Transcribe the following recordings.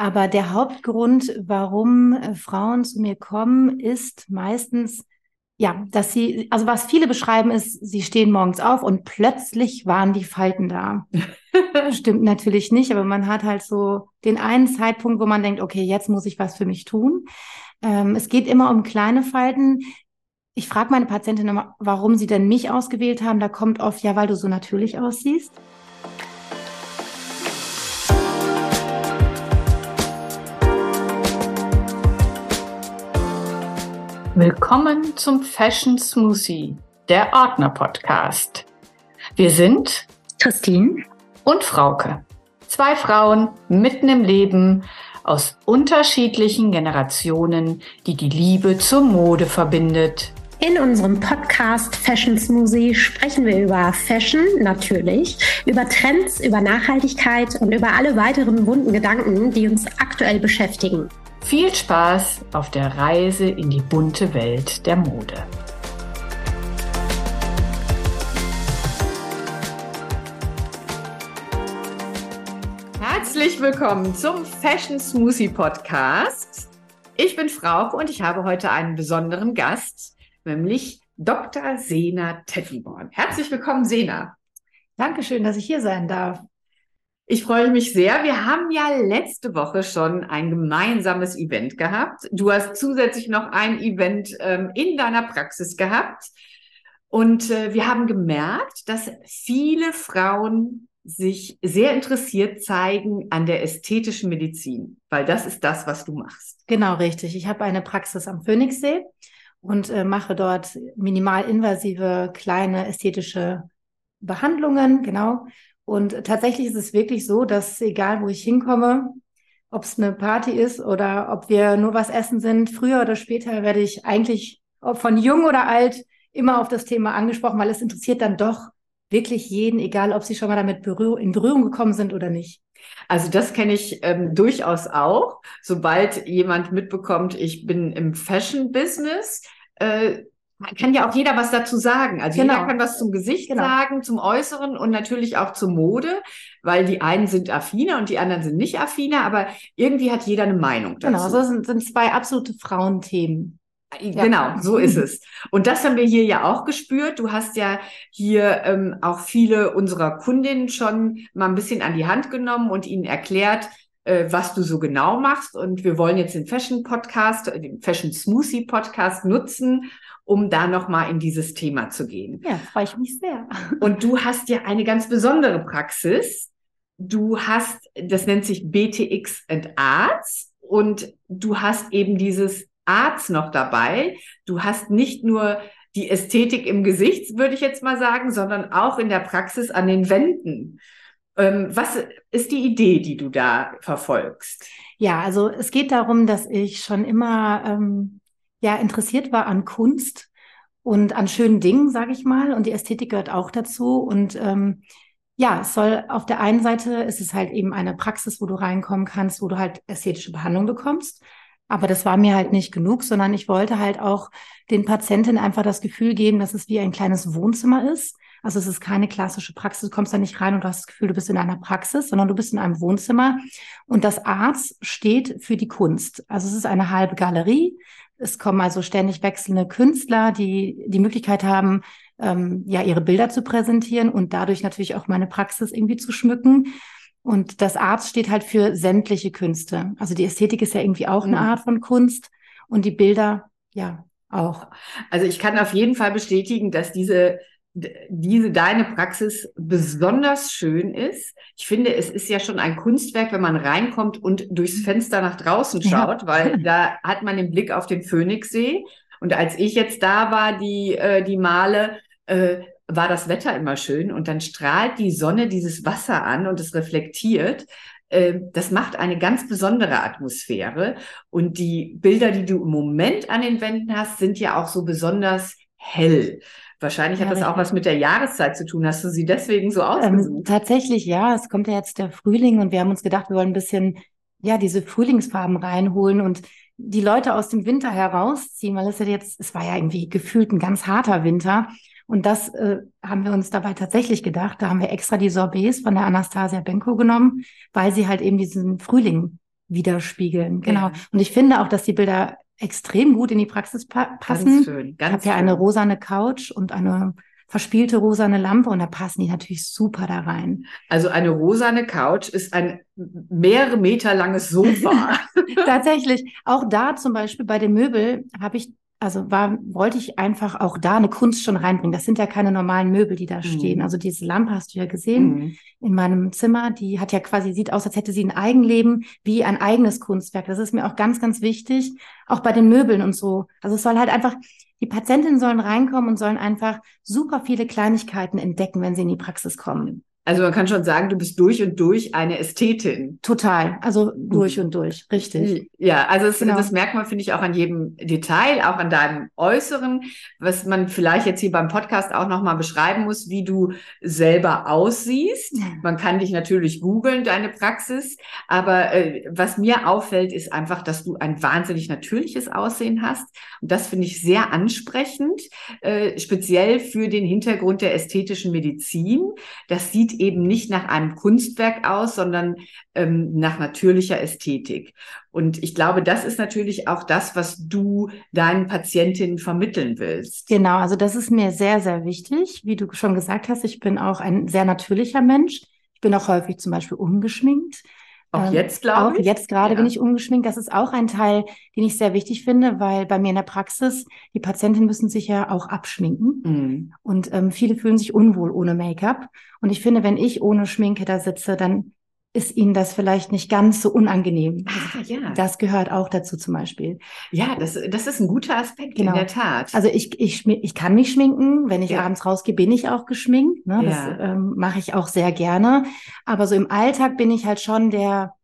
Aber der Hauptgrund, warum äh, Frauen zu mir kommen, ist meistens, ja, dass sie, also was viele beschreiben, ist, sie stehen morgens auf und plötzlich waren die Falten da. Stimmt natürlich nicht, aber man hat halt so den einen Zeitpunkt, wo man denkt, okay, jetzt muss ich was für mich tun. Ähm, es geht immer um kleine Falten. Ich frage meine Patientin immer, warum sie denn mich ausgewählt haben. Da kommt oft, ja, weil du so natürlich aussiehst. Willkommen zum Fashion Smoothie, der Ordner Podcast. Wir sind Christine und Frauke. Zwei Frauen mitten im Leben aus unterschiedlichen Generationen, die die Liebe zur Mode verbindet. In unserem Podcast Fashion Smoothie sprechen wir über Fashion natürlich, über Trends, über Nachhaltigkeit und über alle weiteren wunden Gedanken, die uns aktuell beschäftigen. Viel Spaß auf der Reise in die bunte Welt der Mode. Herzlich willkommen zum Fashion Smoothie Podcast. Ich bin Frauke und ich habe heute einen besonderen Gast, nämlich Dr. Sena Teffelborn. Herzlich willkommen, Sena. Dankeschön, dass ich hier sein darf. Ich freue mich sehr. Wir haben ja letzte Woche schon ein gemeinsames Event gehabt. Du hast zusätzlich noch ein Event ähm, in deiner Praxis gehabt. Und äh, wir haben gemerkt, dass viele Frauen sich sehr interessiert zeigen an der ästhetischen Medizin, weil das ist das, was du machst. Genau, richtig. Ich habe eine Praxis am Phoenixsee und äh, mache dort minimalinvasive kleine ästhetische Behandlungen, genau. Und tatsächlich ist es wirklich so, dass egal wo ich hinkomme, ob es eine Party ist oder ob wir nur was essen sind, früher oder später werde ich eigentlich von jung oder alt immer auf das Thema angesprochen, weil es interessiert dann doch wirklich jeden, egal ob sie schon mal damit in Berührung gekommen sind oder nicht. Also das kenne ich ähm, durchaus auch. Sobald jemand mitbekommt, ich bin im Fashion-Business, äh, kann ja auch jeder was dazu sagen. Also genau. jeder kann was zum Gesicht genau. sagen, zum Äußeren und natürlich auch zur Mode, weil die einen sind affiner und die anderen sind nicht affiner, aber irgendwie hat jeder eine Meinung dazu. Genau, so sind, sind zwei absolute Frauenthemen. Ja. Genau, so ist es. Und das haben wir hier ja auch gespürt. Du hast ja hier ähm, auch viele unserer Kundinnen schon mal ein bisschen an die Hand genommen und ihnen erklärt, äh, was du so genau machst. Und wir wollen jetzt den Fashion Podcast, den Fashion Smoothie Podcast nutzen, um da nochmal in dieses Thema zu gehen. Ja, freue ich mich sehr. Und du hast ja eine ganz besondere Praxis. Du hast, das nennt sich BTX and Arts und du hast eben dieses Arts noch dabei. Du hast nicht nur die Ästhetik im Gesicht, würde ich jetzt mal sagen, sondern auch in der Praxis an den Wänden. Ähm, was ist die Idee, die du da verfolgst? Ja, also es geht darum, dass ich schon immer ähm, ja interessiert war an Kunst und an schönen Dingen, sage ich mal. Und die Ästhetik gehört auch dazu. Und ähm, ja, es soll auf der einen Seite ist es halt eben eine Praxis, wo du reinkommen kannst, wo du halt ästhetische Behandlung bekommst. Aber das war mir halt nicht genug, sondern ich wollte halt auch den Patienten einfach das Gefühl geben, dass es wie ein kleines Wohnzimmer ist. Also es ist keine klassische Praxis. Du kommst da nicht rein und du hast das Gefühl, du bist in einer Praxis, sondern du bist in einem Wohnzimmer. Und das Arzt steht für die Kunst. Also es ist eine halbe Galerie. Es kommen also ständig wechselnde Künstler, die die Möglichkeit haben, ähm, ja, ihre Bilder zu präsentieren und dadurch natürlich auch meine Praxis irgendwie zu schmücken. Und das Arzt steht halt für sämtliche Künste. Also die Ästhetik ist ja irgendwie auch eine mhm. Art von Kunst und die Bilder, ja, auch. Also ich kann auf jeden Fall bestätigen, dass diese diese deine Praxis besonders schön ist. Ich finde, es ist ja schon ein Kunstwerk, wenn man reinkommt und durchs Fenster nach draußen schaut, ja. weil da hat man den Blick auf den Phoenixsee. Und als ich jetzt da war, die, äh, die Male, äh, war das Wetter immer schön und dann strahlt die Sonne dieses Wasser an und es reflektiert. Äh, das macht eine ganz besondere Atmosphäre. Und die Bilder, die du im Moment an den Wänden hast, sind ja auch so besonders hell. Wahrscheinlich ja, hat das auch was mit der Jahreszeit zu tun. Hast du sie deswegen so ähm, ausgesucht? Ähm, tatsächlich, ja. Es kommt ja jetzt der Frühling und wir haben uns gedacht, wir wollen ein bisschen, ja, diese Frühlingsfarben reinholen und die Leute aus dem Winter herausziehen, weil es ja jetzt, es war ja irgendwie gefühlt ein ganz harter Winter. Und das äh, haben wir uns dabei tatsächlich gedacht. Da haben wir extra die Sorbets von der Anastasia Benko genommen, weil sie halt eben diesen Frühling widerspiegeln. Genau. Ja. Und ich finde auch, dass die Bilder extrem gut in die Praxis pa passen. Ganz schön, ganz ich habe ja eine rosane Couch und eine verspielte rosane Lampe und da passen die natürlich super da rein. Also eine rosane Couch ist ein mehrere Meter langes Sofa. Tatsächlich. Auch da zum Beispiel bei dem Möbel habe ich also war, wollte ich einfach auch da eine Kunst schon reinbringen. Das sind ja keine normalen Möbel, die da mhm. stehen. Also diese Lampe hast du ja gesehen mhm. in meinem Zimmer. Die hat ja quasi, sieht aus, als hätte sie ein Eigenleben, wie ein eigenes Kunstwerk. Das ist mir auch ganz, ganz wichtig. Auch bei den Möbeln und so. Also es soll halt einfach, die Patientinnen sollen reinkommen und sollen einfach super viele Kleinigkeiten entdecken, wenn sie in die Praxis kommen. Also man kann schon sagen, du bist durch und durch eine Ästhetin. Total, also durch und durch, richtig. Ja, also es, genau. das merkt man, finde ich, auch an jedem Detail, auch an deinem Äußeren, was man vielleicht jetzt hier beim Podcast auch nochmal beschreiben muss, wie du selber aussiehst. Man kann dich natürlich googeln, deine Praxis, aber äh, was mir auffällt, ist einfach, dass du ein wahnsinnig natürliches Aussehen hast. Und das finde ich sehr ansprechend, äh, speziell für den Hintergrund der ästhetischen Medizin. Das sieht eben nicht nach einem Kunstwerk aus, sondern ähm, nach natürlicher Ästhetik. Und ich glaube, das ist natürlich auch das, was du deinen Patientinnen vermitteln willst. Genau, also das ist mir sehr, sehr wichtig. Wie du schon gesagt hast, ich bin auch ein sehr natürlicher Mensch. Ich bin auch häufig zum Beispiel ungeschminkt. Auch ähm, jetzt, glaube ich. Auch jetzt gerade ja. bin ich ungeschminkt. Das ist auch ein Teil, den ich sehr wichtig finde, weil bei mir in der Praxis, die Patientinnen müssen sich ja auch abschminken. Mhm. Und ähm, viele fühlen sich unwohl ohne Make-up. Und ich finde, wenn ich ohne Schminke da sitze, dann ist ihnen das vielleicht nicht ganz so unangenehm. Ah, ja. Das gehört auch dazu zum Beispiel. Ja, das, das ist ein guter Aspekt, genau. in der Tat. Also ich, ich, ich kann mich schminken. Wenn ich ja. abends rausgehe, bin ich auch geschminkt. Ne? Das ja. ähm, mache ich auch sehr gerne. Aber so im Alltag bin ich halt schon der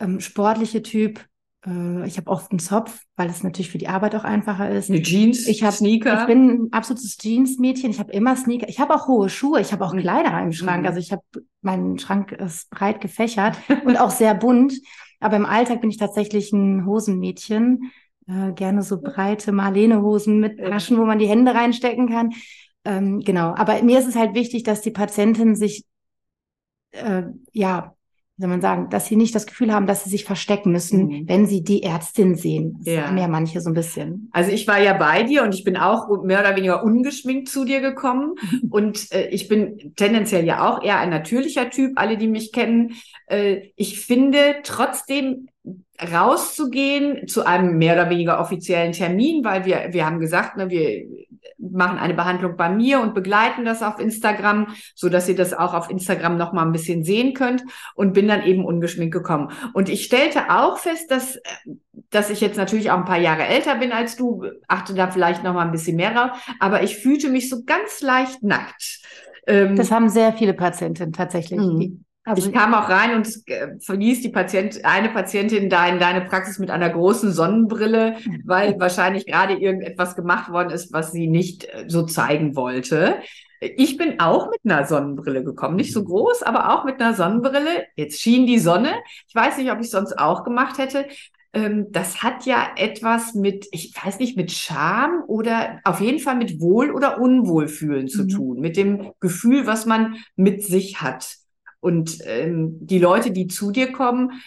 ähm, sportliche Typ, äh, ich habe oft einen Zopf, weil es natürlich für die Arbeit auch einfacher ist. Eine Jeans, ich hab, Sneaker. Ich bin ein absolutes Jeans-Mädchen. Ich habe immer Sneaker. Ich habe auch hohe Schuhe. Ich habe auch mhm. Kleider im Schrank. Mhm. Also ich habe mein Schrank ist breit gefächert und auch sehr bunt. Aber im Alltag bin ich tatsächlich ein Hosenmädchen. Äh, gerne so breite Marlene-Hosen mit Taschen, wo man die Hände reinstecken kann. Ähm, genau. Aber mir ist es halt wichtig, dass die Patientin sich äh, ja wie soll man sagen, dass sie nicht das Gefühl haben, dass sie sich verstecken müssen, mhm. wenn sie die Ärztin sehen. Das ja. haben ja manche so ein bisschen. Also ich war ja bei dir und ich bin auch mehr oder weniger ungeschminkt zu dir gekommen. und äh, ich bin tendenziell ja auch eher ein natürlicher Typ, alle, die mich kennen. Äh, ich finde trotzdem rauszugehen zu einem mehr oder weniger offiziellen Termin, weil wir, wir haben gesagt, ne, wir machen eine Behandlung bei mir und begleiten das auf Instagram, so dass ihr das auch auf Instagram noch mal ein bisschen sehen könnt und bin dann eben ungeschminkt gekommen. Und ich stellte auch fest, dass, dass ich jetzt natürlich auch ein paar Jahre älter bin als du, achte da vielleicht noch mal ein bisschen mehr drauf, aber ich fühlte mich so ganz leicht nackt. Ähm, das haben sehr viele Patientinnen tatsächlich. Mhm. Also ich kam auch rein und äh, verließ die Patient, eine Patientin da in deine Praxis mit einer großen Sonnenbrille, weil wahrscheinlich gerade irgendetwas gemacht worden ist, was sie nicht äh, so zeigen wollte. Ich bin auch mit einer Sonnenbrille gekommen, nicht so groß, aber auch mit einer Sonnenbrille. Jetzt schien die Sonne. Ich weiß nicht, ob ich sonst auch gemacht hätte. Ähm, das hat ja etwas mit, ich weiß nicht, mit Scham oder auf jeden Fall mit Wohl- oder Unwohlfühlen zu mhm. tun, mit dem Gefühl, was man mit sich hat. Und ähm, die Leute, die zu dir kommen,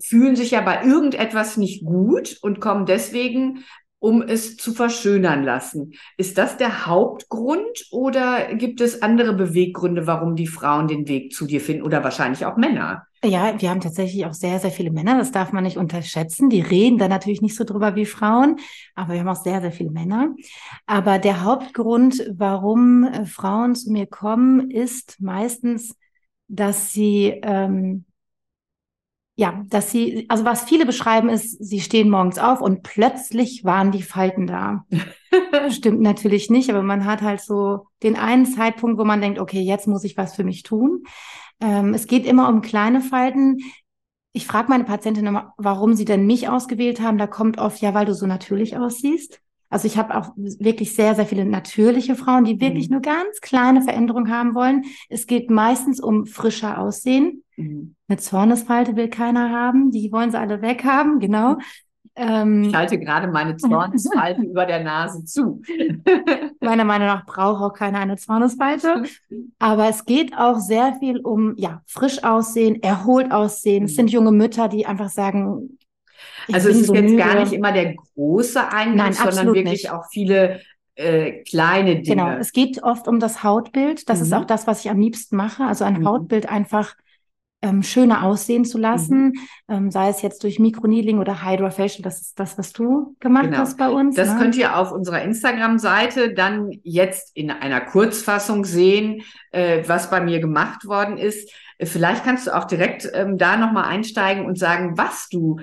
fühlen sich ja bei irgendetwas nicht gut und kommen deswegen, um es zu verschönern lassen. Ist das der Hauptgrund oder gibt es andere Beweggründe, warum die Frauen den Weg zu dir finden oder wahrscheinlich auch Männer? Ja, wir haben tatsächlich auch sehr, sehr viele Männer. Das darf man nicht unterschätzen. Die reden da natürlich nicht so drüber wie Frauen, aber wir haben auch sehr, sehr viele Männer. Aber der Hauptgrund, warum äh, Frauen zu mir kommen, ist meistens dass sie, ähm, ja, dass sie, also was viele beschreiben ist, sie stehen morgens auf und plötzlich waren die Falten da. Stimmt natürlich nicht, aber man hat halt so den einen Zeitpunkt, wo man denkt, okay, jetzt muss ich was für mich tun. Ähm, es geht immer um kleine Falten. Ich frage meine Patientin immer, warum sie denn mich ausgewählt haben. Da kommt oft, ja, weil du so natürlich aussiehst. Also ich habe auch wirklich sehr, sehr viele natürliche Frauen, die wirklich mhm. nur ganz kleine Veränderungen haben wollen. Es geht meistens um frischer Aussehen. Mhm. Eine Zornesfalte will keiner haben, die wollen sie alle weghaben, genau. Ähm, ich halte gerade meine Zornesfalte über der Nase zu. Meiner Meinung nach braucht auch keiner eine Zornesfalte. Aber es geht auch sehr viel um ja, frisch aussehen, erholt aussehen. Es sind junge Mütter, die einfach sagen, also es ist so jetzt müde. gar nicht immer der große Eingriff, sondern wirklich nicht. auch viele äh, kleine Dinge. Genau, es geht oft um das Hautbild. Das mhm. ist auch das, was ich am liebsten mache. Also ein mhm. Hautbild einfach ähm, schöner aussehen zu lassen, mhm. ähm, sei es jetzt durch Mikroneedling oder Hydrofacial. Das ist das, was du gemacht genau. hast bei uns. Das ne? könnt ihr auf unserer Instagram-Seite dann jetzt in einer Kurzfassung sehen, äh, was bei mir gemacht worden ist. Vielleicht kannst du auch direkt ähm, da nochmal einsteigen und sagen, was du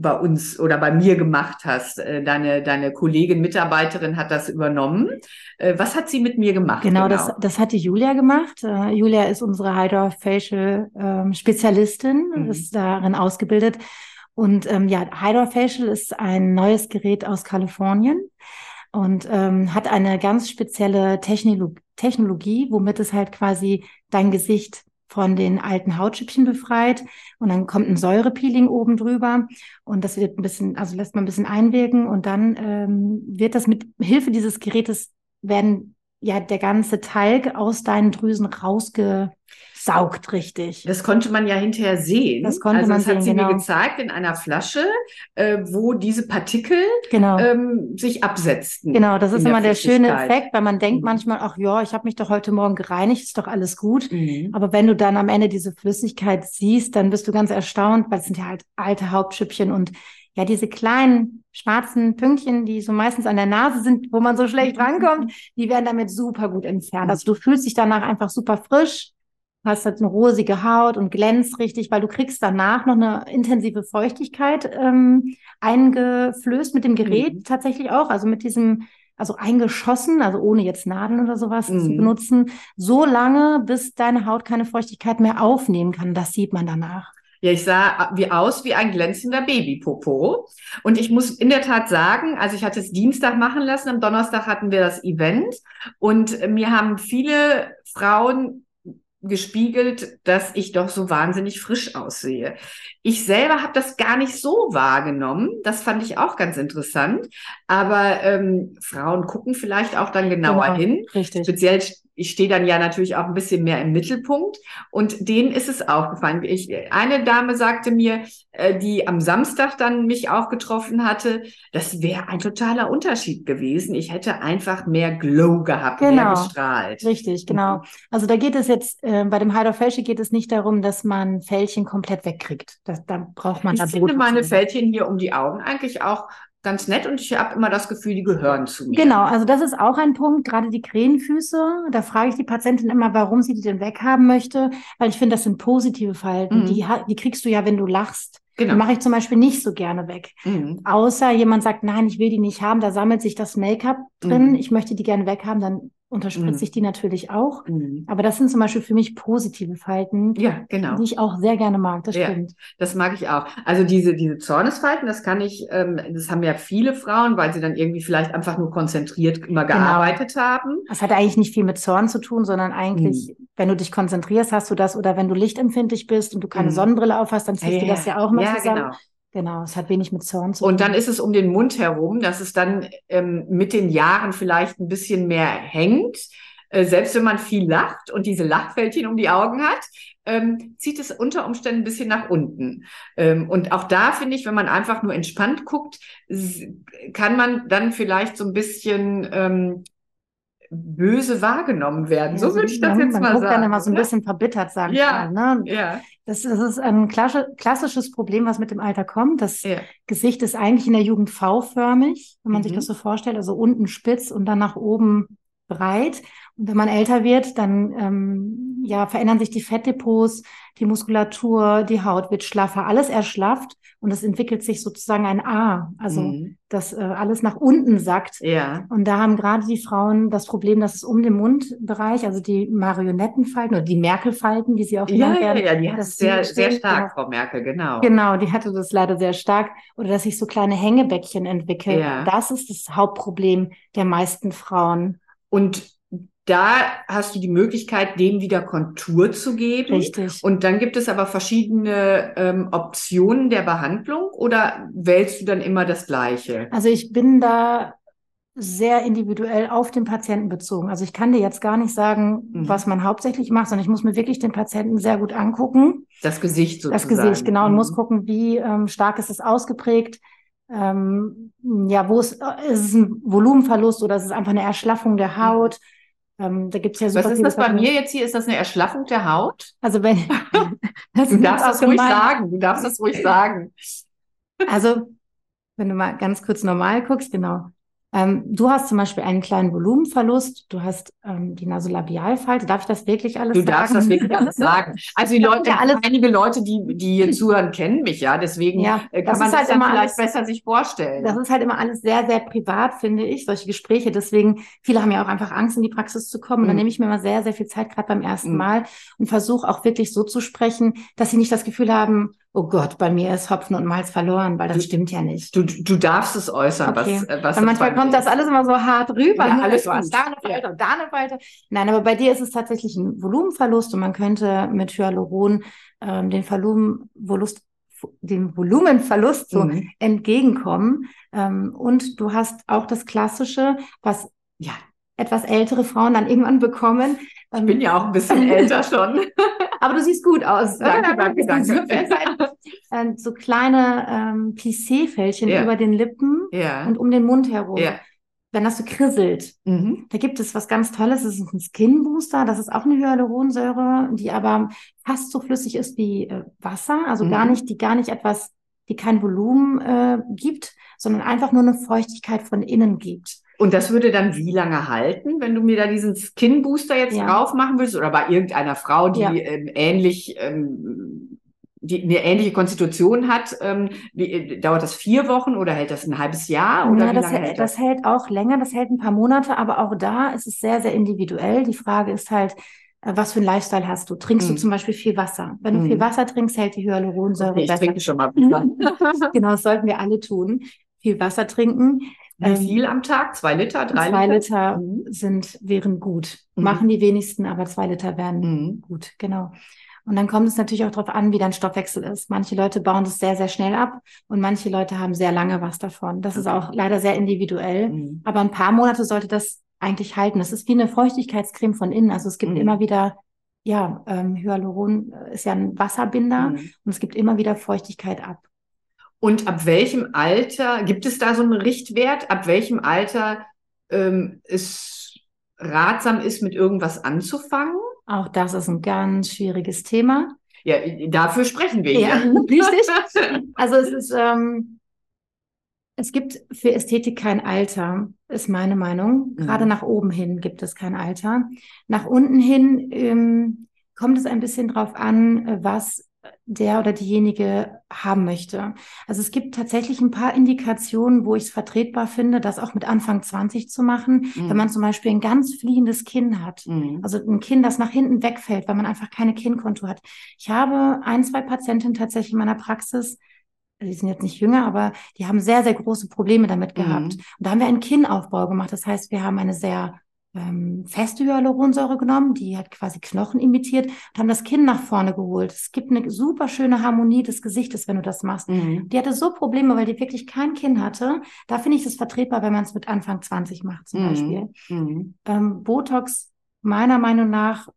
bei uns oder bei mir gemacht hast. Äh, deine, deine Kollegin, Mitarbeiterin hat das übernommen. Äh, was hat sie mit mir gemacht? Genau, genau? Das, das hat die Julia gemacht. Äh, Julia ist unsere Hydrofacial ähm, Spezialistin, mhm. ist darin ausgebildet. Und ähm, ja, Hydrofacial ist ein neues Gerät aus Kalifornien und ähm, hat eine ganz spezielle Technologie, Technologie, womit es halt quasi dein Gesicht von den alten Hautschüppchen befreit und dann kommt ein Säurepeeling oben drüber und das wird ein bisschen, also lässt man ein bisschen einwirken und dann ähm, wird das mit Hilfe dieses Gerätes werden ja der ganze Talg aus deinen Drüsen rausge saugt richtig. Das konnte man ja hinterher sehen. Das konnte also man das sehen, hat sie genau. mir gezeigt in einer Flasche, äh, wo diese Partikel genau. ähm, sich absetzten. Genau, das ist immer der, der schöne Effekt, weil man denkt mhm. manchmal, ach ja, ich habe mich doch heute Morgen gereinigt, ist doch alles gut. Mhm. Aber wenn du dann am Ende diese Flüssigkeit siehst, dann bist du ganz erstaunt, weil es sind ja halt alte Hauptschüppchen und ja, diese kleinen schwarzen Pünktchen, die so meistens an der Nase sind, wo man so schlecht rankommt, die werden damit super gut entfernt. Also du fühlst dich danach einfach super frisch, hast halt eine rosige Haut und glänzt richtig, weil du kriegst danach noch eine intensive Feuchtigkeit ähm, eingeflößt mit dem Gerät mhm. tatsächlich auch, also mit diesem, also eingeschossen, also ohne jetzt Nadeln oder sowas mhm. zu benutzen, so lange, bis deine Haut keine Feuchtigkeit mehr aufnehmen kann. Das sieht man danach. Ja, ich sah wie aus wie ein glänzender Babypopo. Und ich muss in der Tat sagen, also ich hatte es Dienstag machen lassen, am Donnerstag hatten wir das Event und mir haben viele Frauen gespiegelt, dass ich doch so wahnsinnig frisch aussehe. Ich selber habe das gar nicht so wahrgenommen. Das fand ich auch ganz interessant. Aber ähm, Frauen gucken vielleicht auch dann genauer genau, hin. Richtig. Speziell ich stehe dann ja natürlich auch ein bisschen mehr im Mittelpunkt und denen ist es aufgefallen. Ich, eine Dame sagte mir, äh, die am Samstag dann mich auch getroffen hatte, das wäre ein totaler Unterschied gewesen. Ich hätte einfach mehr Glow gehabt, genau. mehr gestrahlt. Richtig, genau. Mhm. Also da geht es jetzt, äh, bei dem Hydrofacial geht es nicht darum, dass man Fältchen komplett wegkriegt. Das, da braucht man Ich finde meine Fältchen hier um die Augen eigentlich auch ganz nett und ich habe immer das Gefühl, die gehören zu mir. Genau, also das ist auch ein Punkt, gerade die Krähenfüße. Da frage ich die Patientin immer, warum sie die denn weghaben möchte, weil ich finde, das sind positive Verhalten. Mhm. Die, die kriegst du ja, wenn du lachst. Genau. Die mache ich zum Beispiel nicht so gerne weg. Mhm. Außer jemand sagt, nein, ich will die nicht haben, da sammelt sich das Make-up drin, mhm. ich möchte die gerne weghaben, dann unterspritze mhm. ich die natürlich auch. Mhm. Aber das sind zum Beispiel für mich positive Falten, ja, genau. die ich auch sehr gerne mag. Das ja, stimmt. Das mag ich auch. Also diese, diese Zornesfalten, das kann ich, ähm, das haben ja viele Frauen, weil sie dann irgendwie vielleicht einfach nur konzentriert immer genau. gearbeitet haben. Das hat eigentlich nicht viel mit Zorn zu tun, sondern eigentlich, mhm. wenn du dich konzentrierst, hast du das, oder wenn du lichtempfindlich bist und du keine mhm. Sonnenbrille auf hast, dann ziehst ja, du das ja auch mal ja, zusammen. Genau. Genau, es hat wenig mit Zorn zu tun. Und dann ist es um den Mund herum, dass es dann ähm, mit den Jahren vielleicht ein bisschen mehr hängt. Äh, selbst wenn man viel lacht und diese Lachfältchen um die Augen hat, ähm, zieht es unter Umständen ein bisschen nach unten. Ähm, und auch da finde ich, wenn man einfach nur entspannt guckt, kann man dann vielleicht so ein bisschen ähm, böse wahrgenommen werden. Ja, so würde ich das jetzt man mal sagen. Man dann immer so ein bisschen verbittert, sagen ja, mal, ne? ja. Das, ist ein klassisches Problem, was mit dem Alter kommt. Das ja. Gesicht ist eigentlich in der Jugend V-förmig, wenn man mhm. sich das so vorstellt, also unten spitz und dann nach oben breit. Wenn man älter wird, dann ähm, ja, verändern sich die Fettdepots, die Muskulatur, die Haut wird schlaffer, alles erschlafft und es entwickelt sich sozusagen ein A, also mhm. dass äh, alles nach unten sackt. Ja. Und da haben gerade die Frauen das Problem, dass es um den Mundbereich, also die Marionettenfalten oder die Merkelfalten, wie sie auch ja, werden. Ja, ja, die hat es sehr, sehr stark, genau. Frau Merkel, genau. Genau, die hatte das leider sehr stark. Oder dass sich so kleine Hängebäckchen entwickeln. Ja. Das ist das Hauptproblem der meisten Frauen. Und da hast du die Möglichkeit, dem wieder Kontur zu geben. Richtig. Und dann gibt es aber verschiedene ähm, Optionen der Behandlung oder wählst du dann immer das Gleiche? Also ich bin da sehr individuell auf den Patienten bezogen. Also ich kann dir jetzt gar nicht sagen, Mhm. was man hauptsächlich macht, sondern ich muss mir wirklich den Patienten sehr gut angucken. Das Gesicht sozusagen. Das Gesicht, genau, und Mhm. muss gucken, wie ähm, stark ist es ausgeprägt. Ähm, ja, wo ist, ist es ein Volumenverlust oder ist es einfach eine Erschlaffung der Haut? Ähm, da gibt es ja super Was ist das bei mir jetzt hier? Ist das eine Erschlaffung der Haut? Also wenn das Du darfst das ruhig gemein. sagen. Du darfst das ruhig sagen. Also, wenn du mal ganz kurz normal guckst, genau. Ähm, du hast zum Beispiel einen kleinen Volumenverlust, du hast ähm, die Nasolabialfalte. Darf ich das wirklich alles Du sagen? darfst das wirklich alles sagen. Also die Das Leute, ja einige Leute, die, die hier zuhören, kennen mich ja. Deswegen Ja, äh, das kann man ist sich halt dann immer vielleicht alles- besser sich vorstellen. Das ist halt immer alles sehr, sehr privat, finde ich, solche Gespräche. Deswegen, viele haben ja auch einfach Angst, in die Praxis zu kommen. Und dann Mhm. nehme ich mir immer sehr, sehr viel Zeit, gerade beim ersten Mhm. Mal, und versuche auch wirklich so zu sprechen, dass sie nicht das Gefühl haben, oh Gott, bei mir ist Hopfen und Malz verloren, weil das Du- stimmt ja nicht. Du, du darfst es äußern, Okay. was, äh, was Weil manchmal kommt das alles immer so hart rüber. Ja, ne? alles hast gut. da eine Falte und da eine Falte. Nein, aber bei dir ist es tatsächlich ein Volumenverlust und man könnte mit Hyaluron ähm, den Volumenverlust, den Volumenverlust so Mhm. entgegenkommen. Ähm, und du hast auch das Klassische, was ja etwas ältere Frauen dann irgendwann bekommen. Ich bin ja auch ein bisschen älter schon. Aber du siehst gut aus. Danke, danke, danke. Ähm, so kleine ähm, Plissé-Fältchen Ja. über den Lippen Ja. und um den Mund herum. ja. Wenn das so krisselt. Mhm. Da gibt es was ganz Tolles, das ist ein Skin Booster, das ist auch eine Hyaluronsäure, die aber fast so flüssig ist wie äh, Wasser, also gar Mhm. nicht, die gar nicht etwas, die kein Volumen äh, gibt, sondern einfach nur eine Feuchtigkeit von innen gibt. Und das würde dann wie lange halten, wenn du mir da diesen Skin Booster jetzt Ja. drauf machen willst oder bei irgendeiner Frau, die Ja. ähm, ähnlich, ähm, die eine ähnliche Konstitution hat, ähm, wie, äh, dauert das vier Wochen oder hält das ein halbes Jahr oder Ja, wie das, lange hält, das? das hält auch länger, das hält ein paar Monate, aber auch da ist es sehr, sehr individuell. Die Frage ist halt, äh, was für einen Lifestyle hast du? Trinkst Mhm. du zum Beispiel viel Wasser? Wenn du Mhm. viel Wasser trinkst, hält die Hyaluronsäure Okay, ich besser. trinke schon mal Wasser. Genau, das sollten wir alle tun. Viel Wasser trinken. Wie Ähm, viel am Tag? Zwei Liter, drei Zwei Liter? Liter Mhm. sind, wären gut. Mhm. Machen die wenigsten, aber zwei Liter wären Mhm. gut, genau. Und dann kommt es natürlich auch darauf an, wie dein Stoffwechsel ist. Manche Leute bauen das sehr, sehr schnell ab und manche Leute haben sehr lange was davon. Das ist auch leider sehr individuell. Mhm. Aber ein paar Monate sollte das eigentlich halten. Das ist wie eine Feuchtigkeitscreme von innen. Also es gibt Mhm. immer wieder, ja, ähm, Hyaluron äh, ist ja ein Wasserbinder Mhm. und es gibt immer wieder Feuchtigkeit ab. Und ab welchem Alter, gibt es da so einen Richtwert, ab welchem Alter ähm, es ratsam ist, mit irgendwas anzufangen? Auch das ist ein ganz schwieriges Thema. Ja, dafür sprechen wir Ja, hier. richtig. Also es ist, ähm, es gibt für Ästhetik kein Alter, ist meine Meinung. Mhm. Gerade nach oben hin gibt es kein Alter. Nach unten hin ähm, kommt es ein bisschen drauf an, was der oder diejenige haben möchte. Also es gibt tatsächlich ein paar Indikationen, wo ich es vertretbar finde, das auch mit Anfang 20 zu machen, Mhm. wenn man zum Beispiel ein ganz fliehendes Kinn hat. Mhm. Also ein Kinn, das nach hinten wegfällt, weil man einfach keine Kinnkontur hat. Ich habe ein, zwei Patientinnen tatsächlich in meiner Praxis, die sind jetzt nicht jünger, aber die haben sehr, sehr große Probleme damit gehabt. Mhm. Und da haben wir einen Kinnaufbau gemacht. Das heißt, wir haben eine sehr ähm, feste Hyaluronsäure genommen, die hat quasi Knochen imitiert und haben das Kinn nach vorne geholt. Es gibt eine super schöne Harmonie des Gesichtes, wenn du das machst. Mhm. Die hatte so Probleme, weil die wirklich kein Kinn hatte. Da finde ich es vertretbar, wenn man es mit Anfang 20 macht zum Mhm. Beispiel Mhm. ähm, Botox meiner Meinung nach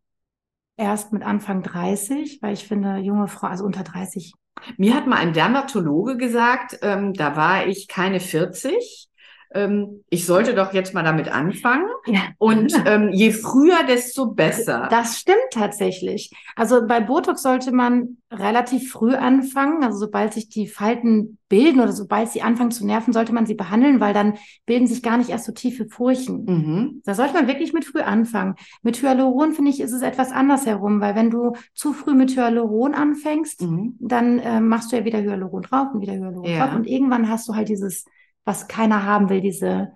erst mit Anfang 30, weil ich finde, junge Frau, also unter 30. Mir hat mal ein Dermatologe gesagt, ähm, da war ich keine 40. Ähm, ich sollte doch jetzt mal damit anfangen. Ja. Und ähm, je früher, desto besser. Das stimmt tatsächlich. Also bei Botox sollte man relativ früh anfangen. Also sobald sich die Falten bilden oder sobald sie anfangen zu nerven, sollte man sie behandeln, weil dann bilden sich gar nicht erst so tiefe Furchen. Mhm. Da sollte man wirklich mit früh anfangen. Mit Hyaluron finde ich, ist es etwas anders herum, weil wenn du zu früh mit Hyaluron anfängst, Mhm. dann äh, machst du ja wieder Hyaluron drauf und wieder Hyaluron Ja. drauf. Und irgendwann hast du halt dieses, was keiner haben will, diese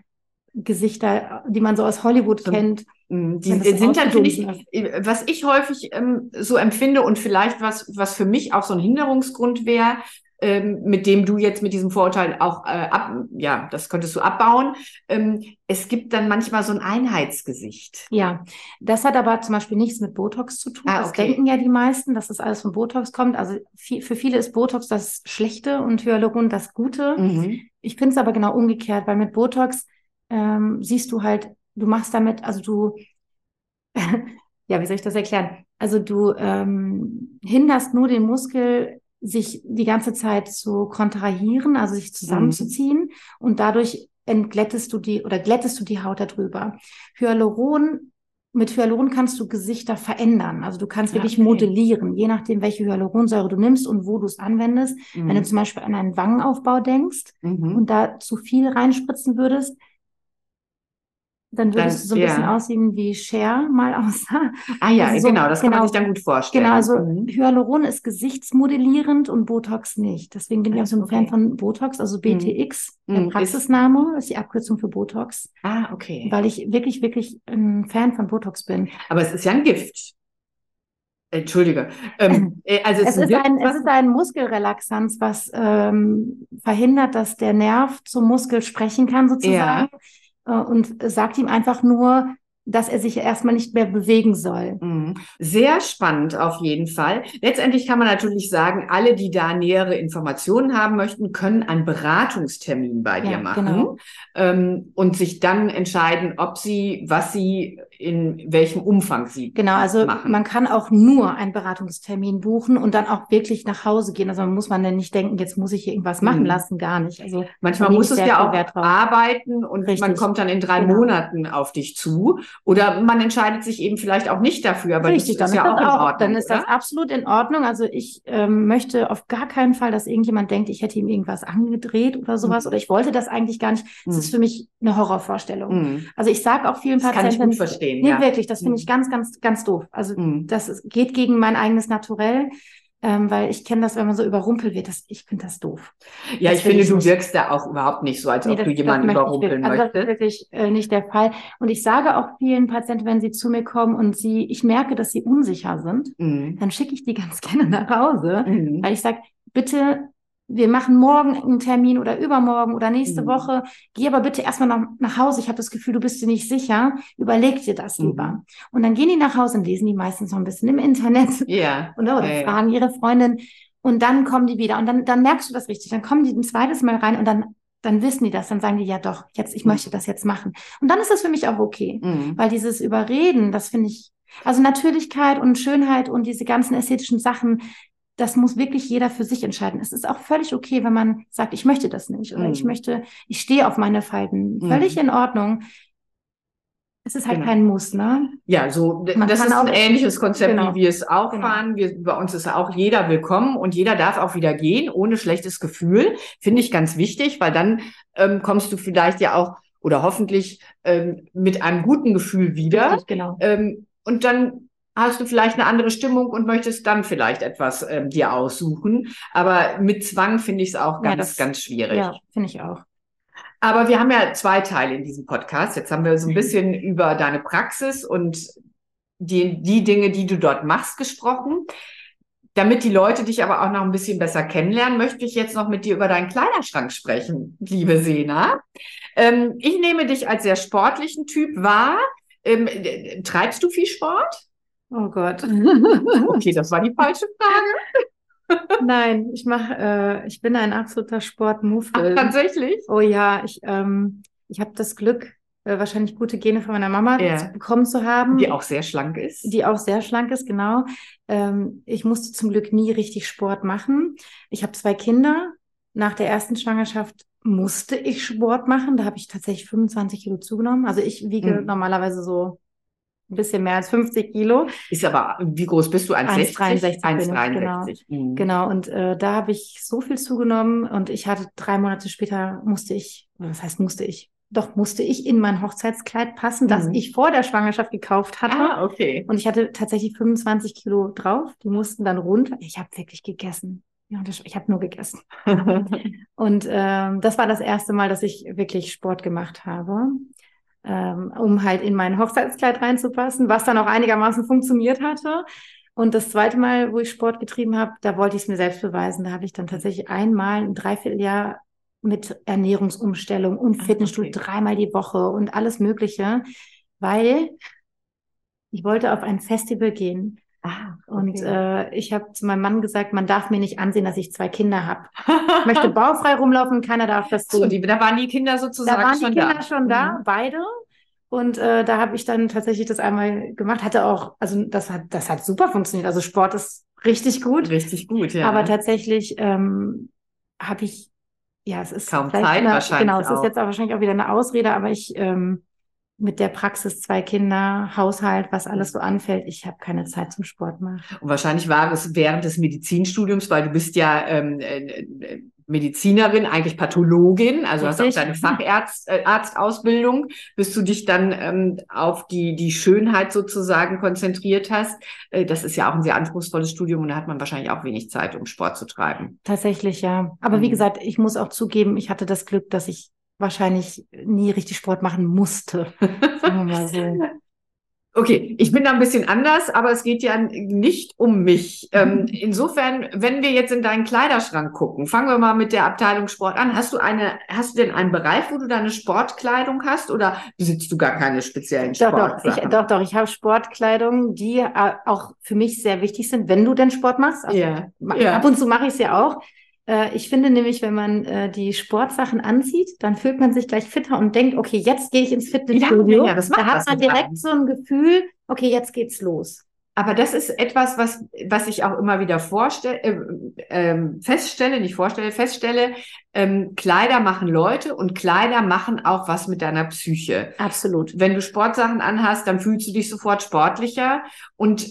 Gesichter, die man so aus Hollywood So- kennt. Mm, Die sind dann, finde ich, ausgedunsen äh, was ich häufig ähm, so empfinde und vielleicht was, was für mich auch so ein Hinderungsgrund wäre, ähm, mit dem du jetzt mit diesem Vorurteil auch äh, ab, ja, das könntest du abbauen. Ähm, es gibt dann manchmal so ein Einheitsgesicht. Ja, das hat aber zum Beispiel nichts mit Botox zu tun. Ah, okay. Das denken ja die meisten, dass das alles von Botox kommt. Also viel, für viele ist Botox das Schlechte und Hyaluron das Gute. Mhm. Ich finde es aber genau umgekehrt, weil mit Botox ähm, siehst du halt, du machst damit, also du, ja, wie soll ich das erklären? Also du ähm, hinderst nur den Muskel, sich die ganze Zeit zu kontrahieren, also sich zusammenzuziehen mhm. und dadurch entglättest du die oder glättest du die Haut darüber. Hyaluron mit Hyaluron kannst du Gesichter verändern. Also du kannst wirklich okay. modellieren, je nachdem, welche Hyaluronsäure du nimmst und wo du es anwendest. Mhm. Wenn du mhm. zum Beispiel an einen Wangenaufbau denkst mhm. und da zu viel reinspritzen würdest, dann würdest dann, du so ein ja. bisschen aussehen wie Cher mal aussah. Ah ja, also so, genau, das kann genau, man sich dann gut vorstellen. Genau, also mhm. Hyaluron ist gesichtsmodellierend und Botox nicht. Deswegen bin ich auch so ein okay. Fan von Botox, also BTX, mhm. der mhm, Praxisname, ist die Abkürzung für Botox. Ah, okay. Weil ich wirklich, wirklich ein Fan von Botox bin. Aber es ist ja ein Gift. Entschuldige. Ähm, äh, also es, es, ist ein, es ist ein Muskelrelaxanz, was ähm, verhindert, dass der Nerv zum Muskel sprechen kann, sozusagen. Ja. Äh, und sagt ihm einfach nur, dass er sich erstmal nicht mehr bewegen soll. Mhm. Sehr spannend auf jeden Fall. Letztendlich kann man natürlich sagen, alle, die da nähere Informationen haben möchten, können einen Beratungstermin bei ja, dir machen genau. ähm, und sich dann entscheiden, ob sie, was sie in welchem Umfang sie Genau, also machen. man kann auch nur einen Beratungstermin buchen und dann auch wirklich nach Hause gehen. Also muss man denn nicht denken, jetzt muss ich hier irgendwas machen mhm. lassen, gar nicht. Also manchmal muss es ja auch arbeiten und Richtig. man kommt dann in drei genau. Monaten auf dich zu oder man entscheidet sich eben vielleicht auch nicht dafür, aber Richtig, das ist ja auch in Ordnung. Dann ist oder? das absolut in Ordnung. Also ich ähm, möchte auf gar keinen Fall, dass irgendjemand denkt, ich hätte ihm irgendwas angedreht oder sowas mhm. oder ich wollte das eigentlich gar nicht. Das mhm. ist für mich eine Horrorvorstellung. Mhm. Also ich sage auch vielen das Patienten, kann ich gut verstehen verstehen. Nee, ja. wirklich, das finde ich mhm. ganz, ganz, ganz doof. Also mhm. das ist, geht gegen mein eigenes Naturell. Ähm, weil ich kenne das, wenn man so überrumpelt wird. Das, ich finde das doof. Ja, das ich finde, ich du nicht. wirkst da auch überhaupt nicht so, als nee, ob das, du jemanden überrumpeln möchtest. Also das ist wirklich äh, nicht der Fall. Und ich sage auch vielen Patienten, wenn sie zu mir kommen und sie, ich merke, dass sie unsicher sind, mhm. dann schicke ich die ganz gerne nach Hause, mhm. weil ich sage, bitte wir machen morgen einen Termin oder übermorgen oder nächste mhm. Woche. Geh aber bitte erstmal nach, nach Hause. Ich habe das Gefühl, du bist dir nicht sicher. Überleg dir das lieber. Mhm. Und dann gehen die nach Hause und lesen die meistens noch ein bisschen im Internet. Ja. Oder, oder ja, fragen ihre Freundin. Und dann kommen die wieder. Und dann, dann merkst du das richtig. Dann kommen die ein zweites Mal rein und dann, dann wissen die das. Dann sagen die, ja doch, jetzt, ich mhm. möchte das jetzt machen. Und dann ist das für mich auch okay. Mhm. Weil dieses Überreden, das finde ich, also Natürlichkeit und Schönheit und diese ganzen ästhetischen Sachen, das muss wirklich jeder für sich entscheiden. Es ist auch völlig okay, wenn man sagt, ich möchte das nicht oder mm. ich mhm. möchte, ich stehe auf meine Falten. Völlig mm. in Ordnung. Es ist halt genau. kein Muss, ne? Ja, so man das ist ein ähnliches Konzept, genau. wie wir es auch genau. fahren. Wir, bei uns ist auch jeder willkommen und jeder darf auch wieder gehen ohne schlechtes Gefühl. Finde ich ganz wichtig, weil dann ähm, kommst du vielleicht ja auch oder hoffentlich ähm, mit einem guten Gefühl wieder. Richtig, genau. Ähm, und dann hast du vielleicht eine andere Stimmung und möchtest dann vielleicht etwas ähm, dir aussuchen. Aber mit Zwang finde ich es auch ganz, ja, das, ganz schwierig. Ja, finde ich auch. Aber wir haben ja zwei Teile in diesem Podcast. Jetzt haben wir so ein bisschen über deine Praxis und die, die Dinge, die du dort machst, gesprochen. Damit die Leute dich aber auch noch ein bisschen besser kennenlernen, möchte ich jetzt noch mit dir über deinen Kleiderschrank sprechen, liebe Sena. Ähm, ich nehme dich als sehr sportlichen Typ wahr. Ähm, treibst du viel Sport? Oh Gott. okay, das war die falsche Frage. Nein, ich mache, äh, ich bin ein absoluter Sportmuffel. Tatsächlich? Oh ja, ich, ähm, ich habe das Glück, äh, wahrscheinlich gute Gene von meiner Mama ja. bekommen zu haben. Die auch sehr schlank ist. Die auch sehr schlank ist, genau. Ähm, ich musste zum Glück nie richtig Sport machen. Ich habe zwei Kinder. Nach der ersten Schwangerschaft musste ich Sport machen. Da habe ich tatsächlich 25 Kilo zugenommen. Also ich wiege mhm. normalerweise so ein bisschen mehr als 50 Kilo. Ist aber, wie groß bist du? 1,63. 1,63. Genau. Mhm. genau, und äh, da habe ich so viel zugenommen und ich hatte drei Monate später musste ich, was heißt musste ich? Doch musste ich in mein Hochzeitskleid passen, mhm. das ich vor der Schwangerschaft gekauft hatte. Ah, okay. Und ich hatte tatsächlich 25 Kilo drauf. Die mussten dann runter. Ich habe wirklich gegessen. Ja, ich habe nur gegessen. und ähm, das war das erste Mal, dass ich wirklich Sport gemacht habe ähm, um halt in mein Hochzeitskleid reinzupassen, was dann auch einigermaßen funktioniert hatte. Und das zweite Mal, wo ich Sport getrieben habe, da wollte ich es mir selbst beweisen. Da habe ich dann tatsächlich einmal ein Dreivierteljahr mit Ernährungsumstellung und Fitnessstudio okay. dreimal die Woche und alles Mögliche, weil ich wollte auf ein Festival gehen. Ah, okay. Und äh, ich habe zu meinem Mann gesagt, man darf mir nicht ansehen, dass ich zwei Kinder habe. Ich möchte baufrei rumlaufen, keiner darf das tun. So, die, da waren die Kinder sozusagen schon da. Da waren die Kinder da. schon da, mhm. beide. Und äh, da habe ich dann tatsächlich das einmal gemacht. Hatte auch, also das hat, das hat super funktioniert. Also Sport ist richtig gut. Richtig gut, ja. Aber tatsächlich ähm, habe ich, ja, es ist kaum Zeit eine, wahrscheinlich. Genau, es auch. ist jetzt auch wahrscheinlich auch wieder eine Ausrede, aber ich ähm, mit der Praxis zwei Kinder, Haushalt, was alles so anfällt, ich habe keine Zeit zum Sport machen. Und wahrscheinlich war es während des Medizinstudiums, weil du bist ja ähm, äh, äh Medizinerin, eigentlich Pathologin, also hast auch deine Facharztausbildung, äh, bis du dich dann ähm, auf die, die Schönheit sozusagen konzentriert hast. Äh, das ist ja auch ein sehr anspruchsvolles Studium und da hat man wahrscheinlich auch wenig Zeit, um Sport zu treiben. Tatsächlich, ja. Aber mhm. wie gesagt, ich muss auch zugeben, ich hatte das Glück, dass ich wahrscheinlich nie richtig Sport machen musste. Sagen wir mal so. Okay, ich bin da ein bisschen anders, aber es geht ja nicht um mich. Ähm, insofern, wenn wir jetzt in deinen Kleiderschrank gucken, fangen wir mal mit der Abteilung Sport an. Hast du eine, hast du denn einen Bereich, wo du deine Sportkleidung hast oder besitzt du gar keine speziellen doch, Doch, ich, doch, doch, ich habe Sportkleidung, die äh, auch für mich sehr wichtig sind, wenn du denn Sport machst. Also, yeah. ja. Ab und zu mache ich es ja auch. Äh, ich finde nämlich, wenn man äh, die Sportsachen anzieht, dann fühlt man sich gleich fitter und denkt, okay, jetzt gehe ich ins Fitnessstudio. Ja, ja, das macht da hat man direkt so ein Gefühl, okay, jetzt geht's los. Aber das ist etwas, was, was ich auch immer wieder vorstelle, äh, äh, feststelle, nicht vorstelle, feststelle, ähm, Kleider machen Leute und Kleider machen auch was mit deiner Psyche. Absolut. Wenn du Sportsachen anhast, dann fühlst du dich sofort sportlicher und